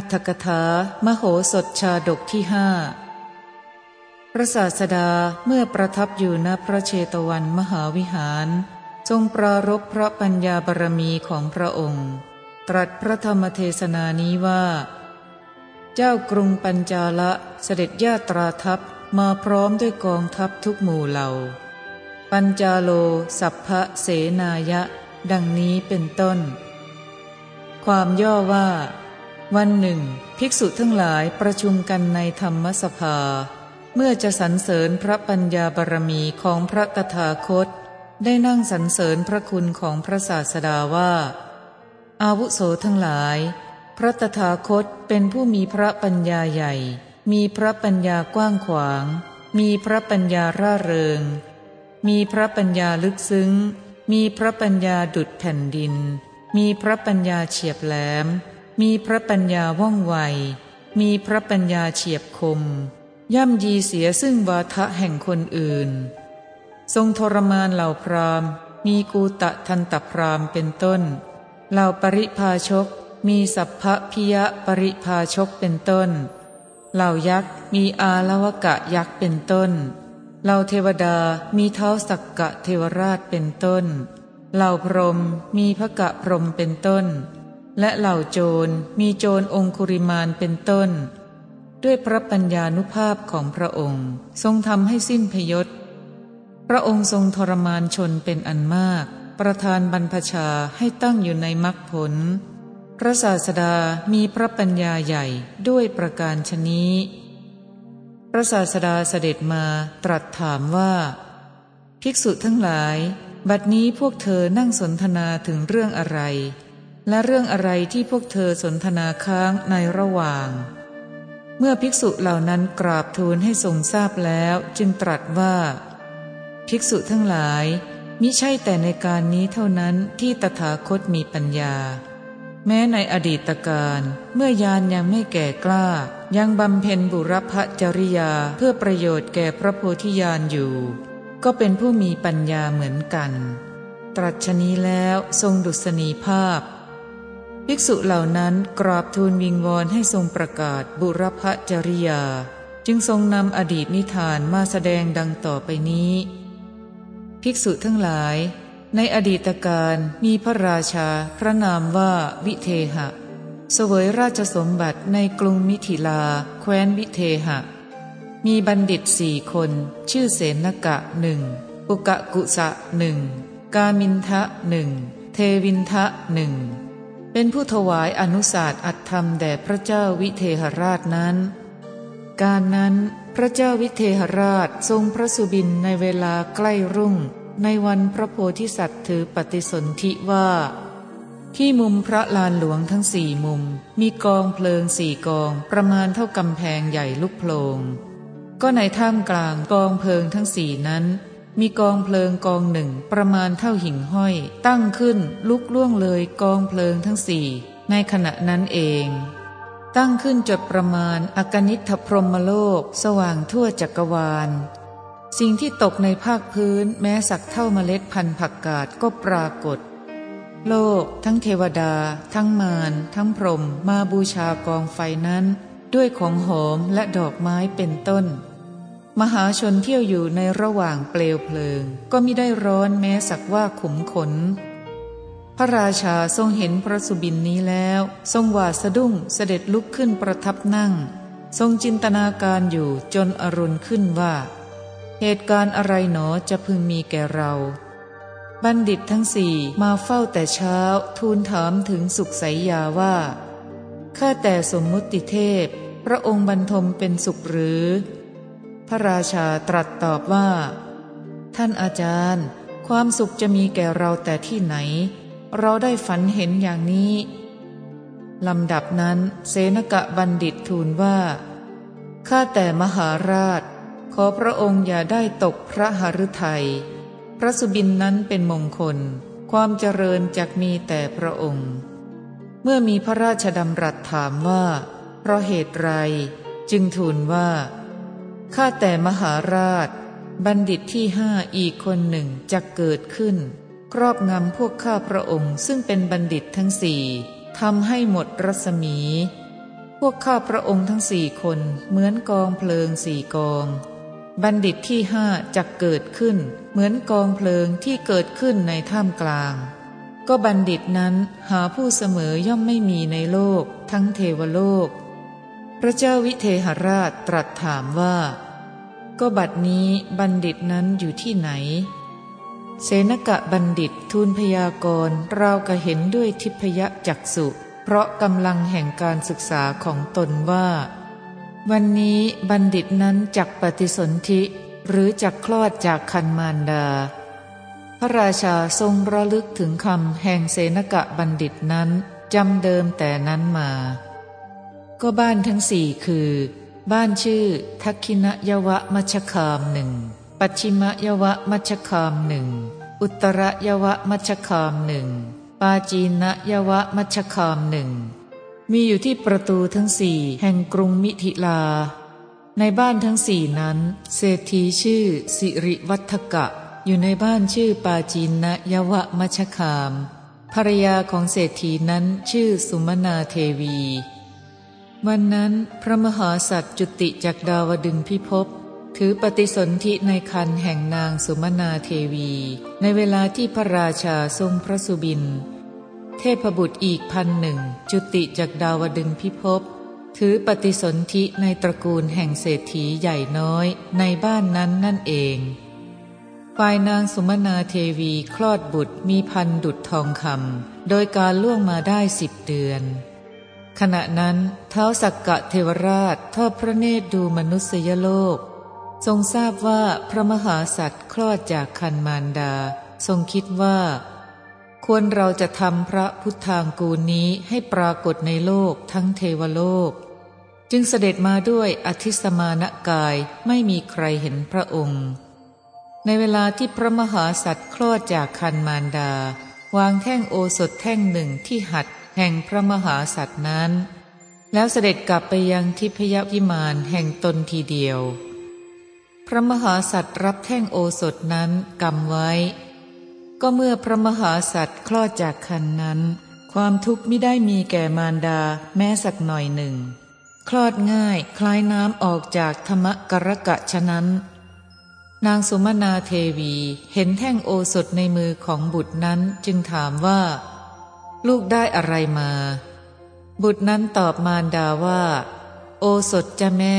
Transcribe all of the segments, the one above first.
อัตถกถามโหสถชาดกที่ห้าพระศาสดาเมื่อประทับอยู่ณพระเชตวันมหาวิหาร ทรงปรารบพระปัญญาบารมีของพระองค์ ตรัสพระธรรมเทศนานี้ว่า เจ้ากรุงปัญจาละเสด็จญาตราทัพมาพร้อมด้วยกองทัพทุกหมู่เหล่า ปัญจาโลสัพพะเสนายะ ดังนี้เป็นต้น ความย่อว่า วันหนึ่ง ภิกษุทั้งหลายประชุมกันในธรรมสภา เมื่อจะสรรเสริญพระปัญญาบารมีของพระตถาคต ได้นั่งสรรเสริญพระคุณของพระศาสดาว่า อาวุโสทั้งหลาย พระตถาคตเป็นผู้มีพระปัญญาใหญ่ มีพระปัญญากว้างขวาง มีพระปัญญาร่าเริง มีพระปัญญาลึกซึ้ง มีพระปัญญาดุดแผ่นดิน มีพระปัญญาเฉียบแหลม มีพระปัญญาว่องไว มีพระปัญญาเฉียบคม ย่ำยีเสียซึ่งวาทะแห่งคนอื่น ทรงทรมานเหล่าพรามมีกูตะทันตพรามเป็นต้น เหล่าปริพาชก มีสัพพพิยะปริพาชกเป็นต้น เหล่ายักษ์มีอาลวกะยักษ์เป็นต้น เหล่าเทวดามีเท้าสักกะเทวราชเป็นต้น เหล่าพรหมมีพระกะพรหมเป็นต้น และเหล่าโจรมีโจรองคุริมานเป็นต้น ด้วยพระปัญญานุภาพของพระองค์ทรงทำให้สิ้นพยศ พระองค์ทรงทรมานชนเป็นอันมาก ประทานบรรพชาให้ตั้งอยู่ในมรรคผล พระศาสดามีพระปัญญาใหญ่ด้วยประการชนี้ พระศาสดาเสด็จมาตรัสถามว่า ภิกษุทั้งหลาย บัดนี้พวกเธอนั่งสนทนาถึงเรื่องอะไร และเรื่องอะไรที่พวกเธอสนทนาค้างในระหว่าง เมื่อภิกษุเหล่านั้นกราบทูลให้ทรงทราบแล้วจึงตรัสว่า ภิกษุทั้งหลาย มิใช่แต่ในการนี้เท่านั้นที่ตถาคตมีปัญญา แม้ในอดีตการเมื่อยานยังไม่แก่กล้า ยังบำเพ็ญบุรพจริยาเพื่อประโยชน์แก่พระโพธิญาณอยู่ ก็เป็นผู้มีปัญญาเหมือนกัน ตรัสชนี้แล้วทรงดุษณีภาพ ภิกษุเหล่านั้นกราบทูลวิงวอนให้ทรงประกาศบุรพจริยา จึงทรงนำอดีตนิทานมาแสดงดังต่อไปนี้ ภิกษุทั้งหลาย ในอดีตการมีพระราชา พระนามว่าวิเทหะ เสวยราชสมบัติในกรุงมิถิลา แคว้นวิเทหะ มีบัณฑิตสี่คน ชื่อเสนกะหนึ่งปุกะกุสะหนึ่งกามินทะหนึ่งเทวินทะหนึ่ง เป็นผู้ถวายอนุสาสอัตธรรมแด่พระเจ้าวิเทหราชนั้น การนั้นพระเจ้าวิเทหราชทรงพระสุบินในเวลาใกล้รุ่ง ในวันพระโพธิสัตว์ถือปฏิสนธิว่า ที่มุมพระลานหลวงทั้งสี่มุม มีกองเพลิงสี่กองประมาณเท่ากำแพงใหญ่ลุกโพลงก็ในท่ามกลางกองเพลิงทั้งสี่นั้น มีกองเพลิงกองหนึ่งประมาณเท่าหิ่งห้อย ตั้งขึ้นลุกล่วงเลยกองเพลิงทั้งสี่ในขณะนั้นเอง ตั้งขึ้นจดประมาณอกนิทพรหมโลก สว่างทั่วจักรวาล สิ่งที่ตกในภาคพื้นแม้สักเท่าเมล็ดพันธุ์ผักกาดก็ปรากฏ โลก ทั้งเทวดา ทั้งมารทั้งพรหมมาบูชากองไฟนั้น ด้วยของหอมและดอกไม้เป็นต้น มหาชนเที่ยวอยู่ในระหว่างเปลวเพลิง ก็มิได้ร้อนแม้สักว่าขุมขน พระราชาทรงเห็นพระสุบินนี้แล้ว ทรงหวาดสะดุ้งเสด็จลุกขึ้นประทับนั่ง ทรงจินตนาการอยู่จนอรุณขึ้นว่า เหตุการณ์อะไรหนอจะพึงมีแก่เรา บัณฑิตทั้งสี่มาเฝ้าแต่เช้าทูลถามถึงสุขสายยาว่าข้าแต่สมมุติเทพ พระองค์บรรทมเป็นสุขหรือ พระราชาตรัสตอบว่า ท่านอาจารย์ ความสุขจะมีแก่เราแต่ที่ไหน เราได้ฝันเห็นอย่างนี้ลำดับนั้นเสนกะบัณฑิตทูลว่า ข้าแต่มหาราช ขอพระองค์อย่าได้ตกพระหฤทยัย พระสุบินนั้นเป็นมงคล ความเจริญจักมีแต่พระองค์ เมื่อมีพระราชดำรัสถามว่า เพราะเหตุไร จึงทูลว่า ข้าแต่มหาราช บัณฑิตที่ห้าอีกคนหนึ่งจะเกิดขึ้น ครอบงำพวกข้าพระองค์ซึ่งเป็นบัณฑิตทั้งสี่ทำให้หมดรัศมี พวกข้าพระองค์ทั้งสี่คนเหมือนกองเพลิงสี่กอง บัณฑิตที่ห้าจะเกิดขึ้น เหมือนกองเพลิงที่เกิดขึ้นในถ้ำกลาง ก็บัณฑิตนั้นหาผู้เสมอย่อมไม่มีในโลก ทั้งเทวโลก พระเจ้าวิเทหราชตรัสถามว่า ก็บัดนี้บัณฑิตนั้นอยู่ที่ไหน เสนกะบัณฑิตทูลพยากรณ์เรากะเห็นด้วยทิพยจักสุเพราะกำลังแห่งการศึกษาของตนว่า วันนี้บัณฑิตนั้นจักปฏิสนธิหรือจักคลอดจากคันมารดา พระราชาทรงระลึกถึงคำแห่งเสนกะบัณฑิตนั้นจำเดิมแต่นั้นมา ก็บ้านทั้งสี่คือ บ้านชื่อ ทักคินยวะมัชคามหนึ่งปัจฉิมยวะมัชคามหนึ่งอุตรยวะมัชคามหนึ่งปาจีนยวะมัชคามหนึ่งมีอยู่ที่ประตูทั้งสี่แห่งกรุงมิถิลา ในบ้านทั้งสี่นั้น เศรษฐีชื่อ สิริวัฒกะ อยู่ในบ้านชื่อปาจีนยวะมัชคาม ภรรยาของเศรษฐีนั้นชื่อสุมนาเทวี วันนั้นพระมหาสัตว์จุติจากดาวดึงพิภพถือปฏิสนธิในคันแห่งนางสุมนาเทวี ในเวลาที่พระราชาทรงพระสุบิน เทพบุตรอีกพันหนึ่งจุติจากดาวดึงพิภพถือปฏิสนธิในตระกูลแห่งเศรษฐีใหญ่น้อยในบ้านนั้นนั่นเอง ฝ่ายนางสุมนาเทวีคลอดบุตรมีพันดุดทองคำโดยการล่วงมาได้สิบเดือน ขณะนั้นเท้าสักกะเทวราชทอดพระเนตรดูมนุษยโลก ทรงทราบว่าพระมหาสัตว์คลอดจากคันมารดา ทรงคิดว่า ควรเราจะทำพระพุทธางกูลนี้ให้ปรากฏในโลกทั้งเทวโลก จึงเสด็จมาด้วยอธิสมานกายไม่มีใครเห็นพระองค์ ในเวลาที่พระมหาสัตว์คลอดจากคันมารดา วางแท่งโอสถแท่งหนึ่งที่หัด แห่งพระมหาสัตว์นั้น แล้วเสด็จกลับไปยังทิพยวิมานแห่งตนทีเดียว พระมหาสัตว์รับแท่งโอสถนั้นกำไว้ ก็เมื่อพระมหาสัตว์คลอดจากคันนั้น ความทุกข์ไม่ได้มีแก่มารดาแม้สักหน่อยหนึ่ง คลอดง่ายคล้ายน้ำออกจากธรรมกรกะฉะนั้นนางสุมนาเทวีเห็นแท่งโอสถในมือของบุตรนั้นจึงถามว่า ลูกได้อะไรมา บุตรนั้นตอบมารดาว่า โอสถจะแม่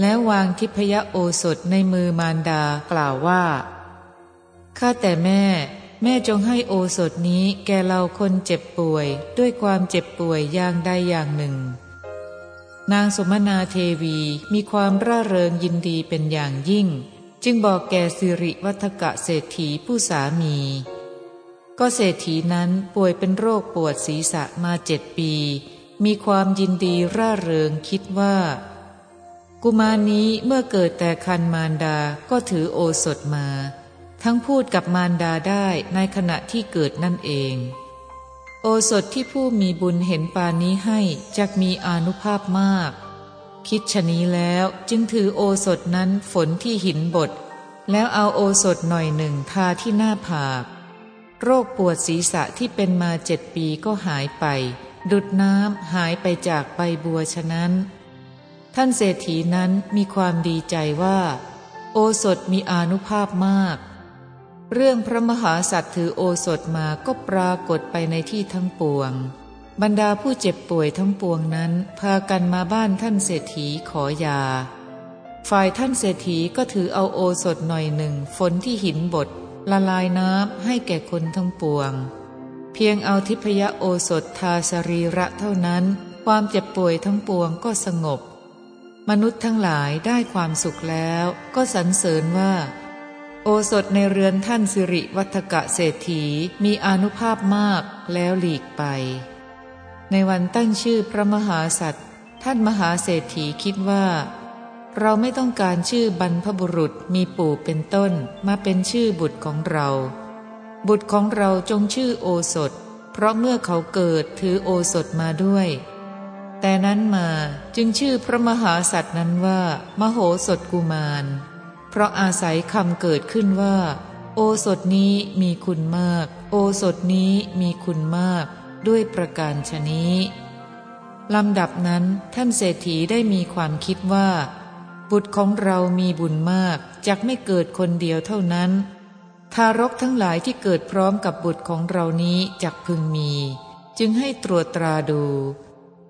แล้ววางทิพยโอสถในมือมารดากล่าวว่า ข้าแต่แม่ แม่จงให้โอสถนี้แก่เราคนเจ็บป่วย ด้วยความเจ็บป่วยอย่างใดอย่างหนึ่ง นางสมนาเทวีมีความร่าเริงยินดีเป็นอย่างยิ่ง จึงบอกแก่สิริวัฒกะเศรษฐีผู้สามี ก็เศรษฐีนั้นป่วยเป็นโรคปวดศีรษะมาเจ็ดปี มีความยินดีร่าเริงคิดว่า กุมารนี้เมื่อเกิดแต่คันมารดาก็ถือโอสถมา ทั้งพูดกับมารดาได้ในขณะที่เกิดนั่นเอง โอสถที่ผู้มีบุญเห็นปานนี้ให้จักมีอนุภาพมาก คิดชะนี้แล้วจึงถือโอสถนั้นฝนที่หินบดแล้วเอาโอสถหน่อยหนึ่งทาที่หน้าผาก โรคปวดศีรษะที่เป็นมาเจ็ดปีก็หายไป ดุดน้ำหายไปจากใบบัวฉะนั้น ท่านเศรษฐีนั้นมีความดีใจว่า โอสถมีอนุภาพมาก เรื่องพระมหาสัตว์ถือโอสถมาก็ปรากฏไปในที่ทั้งปวง บรรดาผู้เจ็บป่วยทั้งปวงนั้น พากันมาบ้านท่านเศรษฐีขอยา ฝ่ายท่านเศรษฐีก็ถือเอาโอสถหน่อยหนึ่งฝนที่หินบด ละลายน้ำให้แก่คนทั้งปวง เพียงเอาทิพยโอสถทาสรีระเท่านั้น ความเจ็บป่วยทั้งปวงก็สงบ มนุษย์ทั้งหลายได้ความสุขแล้วก็สรรเสริญว่า โอสถในเรือนท่านสิริวัฒกะเศรษฐีมีอนุภาพมากแล้วหลีกไป ในวันตั้งชื่อพระมหาสัตว์ท่านมหาเศรษฐีคิดว่า เราไม่ต้องการชื่อบรรพบุรุษมีปู่เป็นต้นมาเป็นชื่อบุตรของเรา บุตรของเราจงชื่อโอสถ เพราะเมื่อเขาเกิดถือโอสถมาด้วย แต่นั้นมาจึงชื่อพระมหาสัตว์นั้นว่า มโหสถกุมาร เพราะอาศัยคำเกิดขึ้นว่า โอสถนี้มีคุณมาก โอสถนี้มีคุณมาก ด้วยประการชนี้ลำดับนั้นท่านเศรษฐีได้มีความคิดว่า บุตรของเรามีบุญมากจกไม่เกิดคนเดียวเท่านั้น ทารกทั้งหลายที่เกิดพร้อมกับบุตรของเรานี้จักพึงมี จึงให้ตรวจตราดู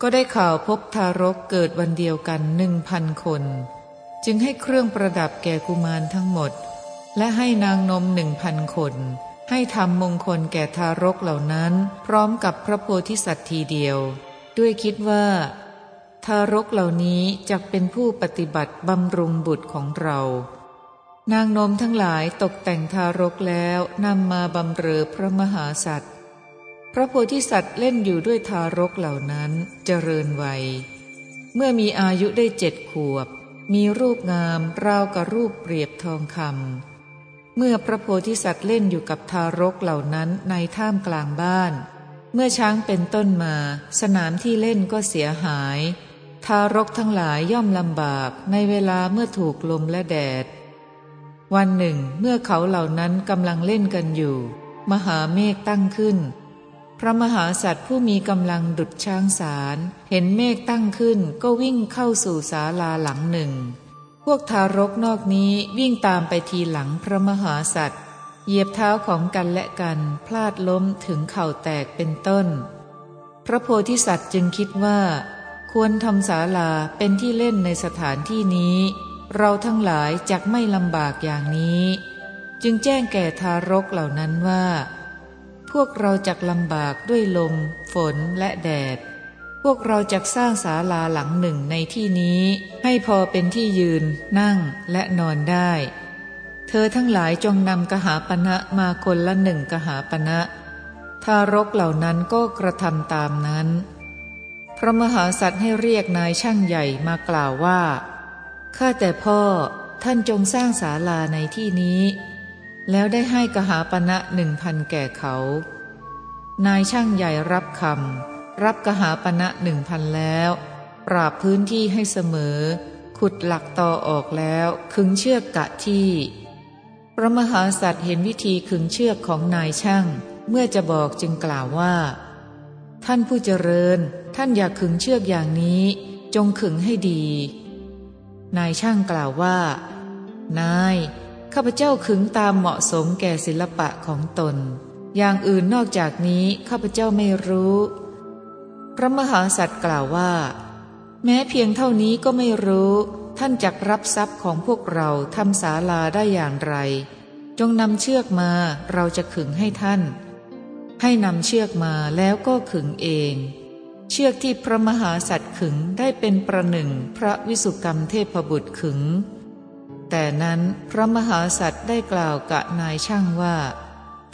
ก็ได้ข่าวพบทารกเกิดวันเดียวกันหนึ่งพันคน จึงให้เครื่องประดับแก่กุมารทั้งหมด และให้นางนมหนึ่งพันคน ให้ทำมงคลแก่ทารกเหล่านั้น พร้อมกับพระโพธิสัตว์ทีเดียว ด้วยคิดว่า ทารกเหล่านี้จะเป็นผู้ปฏิบัติบำรุงบุตรของเรา นางนมทั้งหลายตกแต่งทารกแล้วนำมาบำเรอพระมหาสัตว์ พระโพธิสัตว์เล่นอยู่ด้วยทารกเหล่านั้นเจริญวัย เมื่อมีอายุได้เจ็ดขวบ มีรูปงามราวกับรูปเปรียบทองคำเมื่อพระโพธิสัตว์เล่นอยู่กับทารกเหล่านั้นในท่ามกลางบ้าน เมื่อช้างเป็นต้นมา สนามที่เล่นก็เสียหาย ทารกทั้งหลายย่อมลำบากในเวลาเมื่อถูกลมและแดด วันหนึ่งเมื่อเขาเหล่านั้นกำลังเล่นกันอยู่ มหาเมฆตั้งขึ้น พระมหาสัตว์ผู้มีกำลังดุดช้างสาร เห็นเมฆตั้งขึ้นก็วิ่งเข้าสู่ศาลาหลังหนึ่ง พวกทารกนอกนี้วิ่งตามไปทีหลังพระมหาสัตว์ เหยียบเท้าของกันและกันพลาดล้มถึงเข่าแตกเป็นต้น พระโพธิสัตว์จึงคิดว่า ควรทำศาลาเป็นที่เล่นในสถานที่นี้ เราทั้งหลายจักไม่ลำบากอย่างนี้ จึงแจ้งแก่ทารกเหล่านั้นว่า พวกเราจักลำบากด้วยลม ฝนและแดด พวกเราจักสร้างศาลาหลังหนึ่งในที่นี้ ให้พอเป็นที่ยืน นั่งและนอนได้ เธอทั้งหลายจงนำกหาปณะมาคนละหนึ่งกหาปณะทารกเหล่านั้นก็กระทำตามนั้น พระมหาสัตว์ให้เรียกนายช่างใหญ่มากล่าวว่า ข้าแต่พ่อท่านจงสร้างศาลาในที่นี้ แล้วได้ให้กหาปณะหนึ่งพันแก่เขา นายช่างใหญ่รับคำรับกหาปณะหนึ่งพันแล้ว ปราบพื้นที่ให้เสมอ ขุดหลักต่อออกแล้วคึงเชือกกะที่ พระมหาสัตว์เห็นวิธีขึงเชือกของนายช่าง เมื่อจะบอกจึงกล่าวว่า ท่านผู้เจริญ ท่านอยากขึงเชือกอย่างนี้ จงขึงให้ดี นายช่างกล่าวว่า นาย ข้าพเจ้าขึงตามเหมาะสมแก่ศิลปะของตน อย่างอื่นนอกจากนี้ข้าพเจ้าไม่รู้ พระมหาสัตว์กล่าวว่า แม้เพียงเท่านี้ก็ไม่รู้ ท่านจักรับทรัพย์ของพวกเราทำศาลาได้อย่างไร จงนำเชือกมาเราจะขึงให้ท่าน ให้นำเชือกมาแล้วก็ขึงเอง เชือกที่พระมหาสัตว์ขึงได้เป็นประหนึ่งพระวิสุกรรมเทพบุตรขึง แต่นั้นพระมหาสัตว์ได้กล่าวกับนายช่างว่า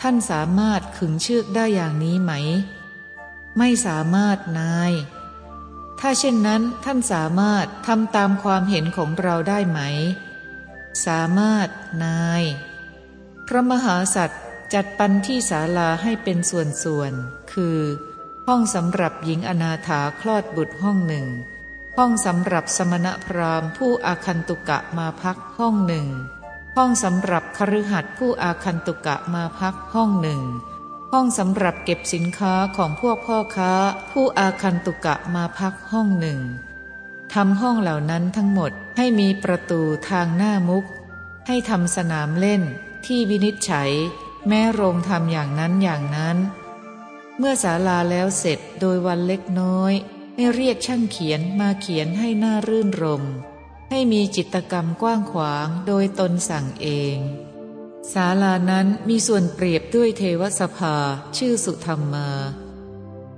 ท่านสามารถขึงเชือกได้อย่างนี้ไหม ไม่สามารถนาย ถ้าเช่นนั้นท่านสามารถทำตามความเห็นของเราได้ไหม สามารถนาย พระมหาสัตว์ จัดปันที่ศาลาให้เป็นส่วนๆ คือ ห้องสำหรับหญิงอนาถาคลอดบุตรห้องหนึ่ง ห้องสำหรับสมณพราหมณ์ผู้อาคันตุกะมาพักห้องหนึ่ง ห้องสำหรับคฤหัสถ์ผู้อาคันตุกะมาพักห้องหนึ่ง ห้องสำหรับเก็บสินค้าของพวกพ่อค้า ผู้อาคันตุกะมาพักห้องหนึ่งทำห้องเหล่านั้นทั้งหมดให้มีประตูทางหน้ามุก ให้ทำสนามเล่นที่วินิจฉัย แม้โรงทำอย่างนั้นอย่างนั้น เมื่อศาลาแล้วเสร็จโดยวันเล็กน้อยให้เรียกช่างเขียนมาเขียนให้หน้ารื่นรม ให้มีจิตกรรมกว้างขวางโดยตนสั่งเองศาลานั้นมีส่วนเปรียบด้วยเทวสภาชื่อสุธรรมมา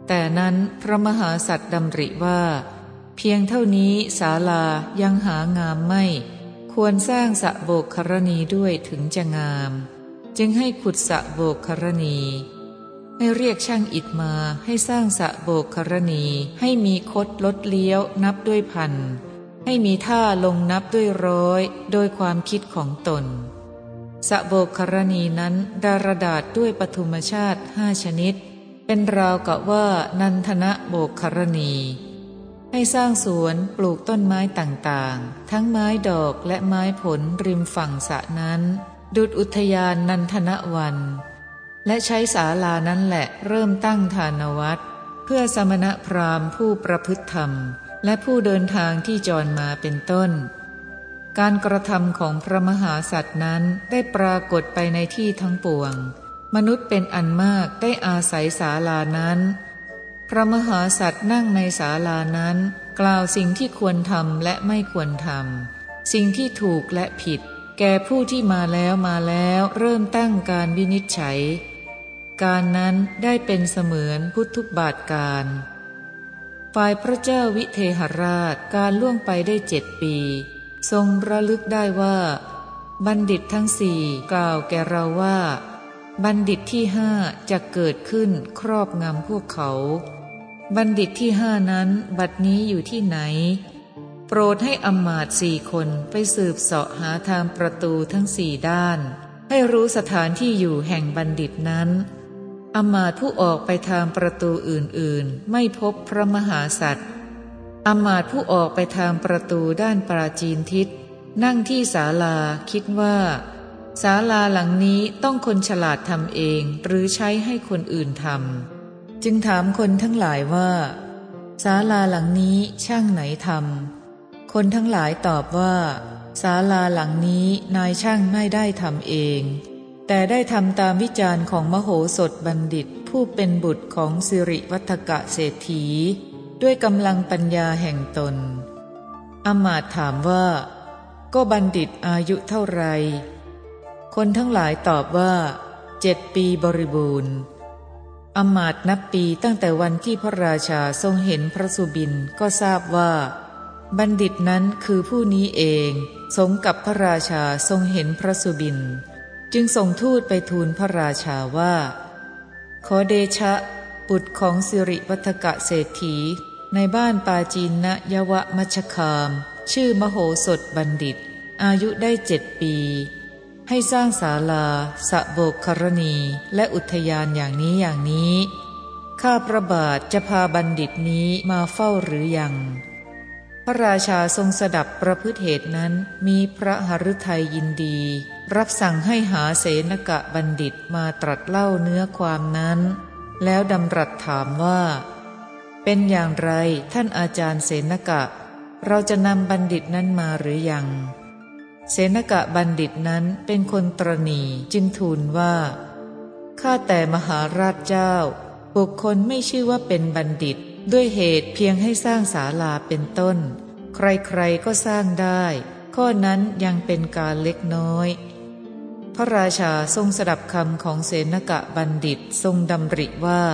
แต่นั้นพระมหาสัตว์ดำริว่า เพียงเท่านี้ศาลายังหางามไม่ ควรสร้างสะโบกครณีด้วยถึงจะงาม จึงให้ขุดสะโบกครณี ให้เรียกช่างอิฐมาให้สร้างสะโบกครณี ให้มีคดลดเลี้ยวนับด้วยพัน ให้มีท่าลงนับด้วยร้อย โดยความคิดของตน สะโบกครณีนั้นดารดาษด้วยปฐุมชาติห้าชนิด เป็นราวกับว่านันทนะโบกครณีให้สร้างสวนปลูกต้นไม้ต่างๆ ทั้งไม้ดอกและไม้ผลริมฝั่งสะนั้น ดุดอุทยานนันทนวัน และใช้ศาลานั้นแหละเริ่มตั้งทานวัดเพื่อสมณะพราหมณ์ผู้ประพฤติธรรม และผู้เดินทางที่จรมาเป็นต้น การกระทำของพระมหาสัตว์นั้นได้ปรากฏไปในที่ทั้งปวง มนุษย์เป็นอันมากได้อาศัยศาลานั้น พระมหาสัตว์นั่งในศาลานั้น กล่าวสิ่งที่ควรทำและไม่ควรทำสิ่งที่ถูกและผิด แก่ผู้ที่มาแล้วมาแล้วเริ่มตั้งการวินิจฉัย การนั้นได้เป็นเสมือนพุทธุบาทการ ฝ่ายพระเจ้าวิเทหราชการล่วงไปได้เจ็ดปี ทรงระลึกได้ว่า บัณฑิตทั้งสี่กล่าวแก่เราว่า บัณฑิตที่ห้าจะเกิดขึ้นครอบงำพวกเขา บัณฑิตที่ห้านั้นบัดนี้อยู่ที่ไหน โปรดให้อำมาตสี่คนไปสืบเสาะหาทางประตูทั้งสี่ด้าน ให้รู้สถานที่อยู่แห่งบัณฑิตนั้นอมาตผู้ออกไปทางประตูอื่นๆ ไม่พบพระมหาสัตว์อมาตผู้ออกไปทางประตูด้านปราจีนทิศ นั่งที่ศาลาคิดว่าศาลาหลังนี้ต้องคนฉลาดทำเองหรือใช้ให้คนอื่นทำจึงถามคนทั้งหลายว่าศาลาหลังนี้ช่างไหนทำ คนทั้งหลายตอบว่าศาลาหลังนี้นายช่างไม่ได้ทำเอง แต่ได้ทำตามวิจารณ์ของมโหสถบัณฑิตผู้เป็นบุตรของสิริวัฒกะเศรษฐี ด้วยกำลังปัญญาแห่งตน อมาตถามว่า ก็บัณฑิตอายุเท่าไร คนทั้งหลายตอบว่าเจ็ดปีบริบูรณ์อมาตนับปีตั้งแต่วันที่พระราชาทรงเห็นพระสุบินก็ทราบว่า บัณฑิตนั้นคือผู้นี้เอง สมกับพระราชาทรงเห็นพระสุบิน จึงส่งทูตไปทูลพระราชาว่า ขอเดชะ บุตรของสิริวัฒกะเศรษฐี ในบ้านปาจีนนยวะมัชคาม ชื่อมโหสถบัณฑิต อายุได้เจ็ดปี ให้สร้างศาลา สะโบกครณีและอุทยานอย่างนี้อย่างนี้ ข้าพระบาทจะพาบัณฑิตนี้มาเฝ้าหรือยัง พระราชาทรงสดับประพฤติเหตุนั้น มีพระหฤทัยยินดี รับสั่งให้หาเสนกะบัณฑิตมาตรัสเล่าเนื้อความนั้น แล้วดำรัสถามว่า เป็นอย่างไรท่านอาจารย์เสนกะ เราจะนำบัณฑิตนั้นมาหรือยัง เสนกะบัณฑิตนั้นเป็นคนตรณีจึงทูลว่า ข้าแต่มหาราชเจ้า บุคคลไม่ชื่อว่าเป็นบัณฑิต ด้วยเหตุเพียงให้สร้างศาลาเป็นต้น ใครๆก็สร้างได้ ข้อนั้นยังเป็นการเล็กน้อย พระราชาทรงสดับคำของเสนกะบัณฑิตทรงดำริว่า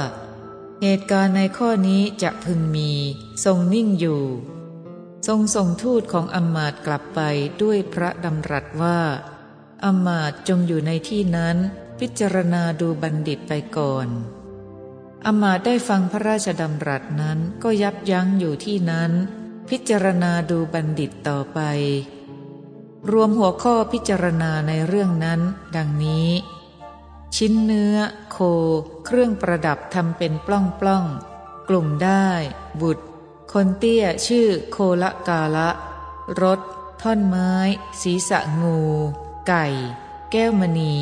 เหตุการณ์ในข้อนี้จะพึงมีทรงนิ่งอยู่ ทรงส่งทูตของอมมาตกลับไปด้วยพระดำรัสว่าอมมาตจงอยู่ในที่นั้น พิจารณาดูบัณฑิตไปก่อน อมาตได้ฟังพระราชดำรัสนั้นก็ยับยั้งอยู่ที่นั้น พิจารณาดูบัณฑิตต่อไป รวมหัวข้อพิจารณาในเรื่องนั้น ดังนี้ ชิ้นเนื้อ โค เครื่องประดับทำเป็นปล้องปล้องกลุ่มได้ บุตร คนเตี้ยชื่อโคละกาละ รถ ท่อนไม้ ศีรษะงู ไก่ แก้วมณี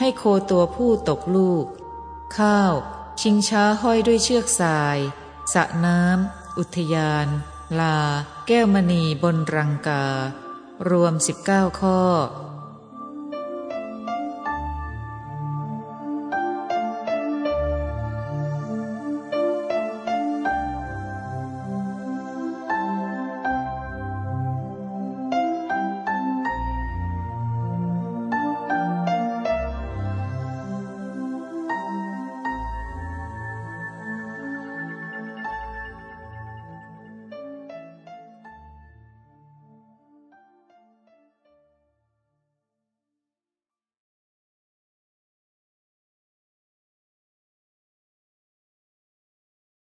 ให้โคตัวผู้ตกลูก ข้าว ชิงช้าห้อยด้วยเชือกสายสระน้ำอุทยาน ลา แก้วมณีบนรังกา รวม 19 ข้อ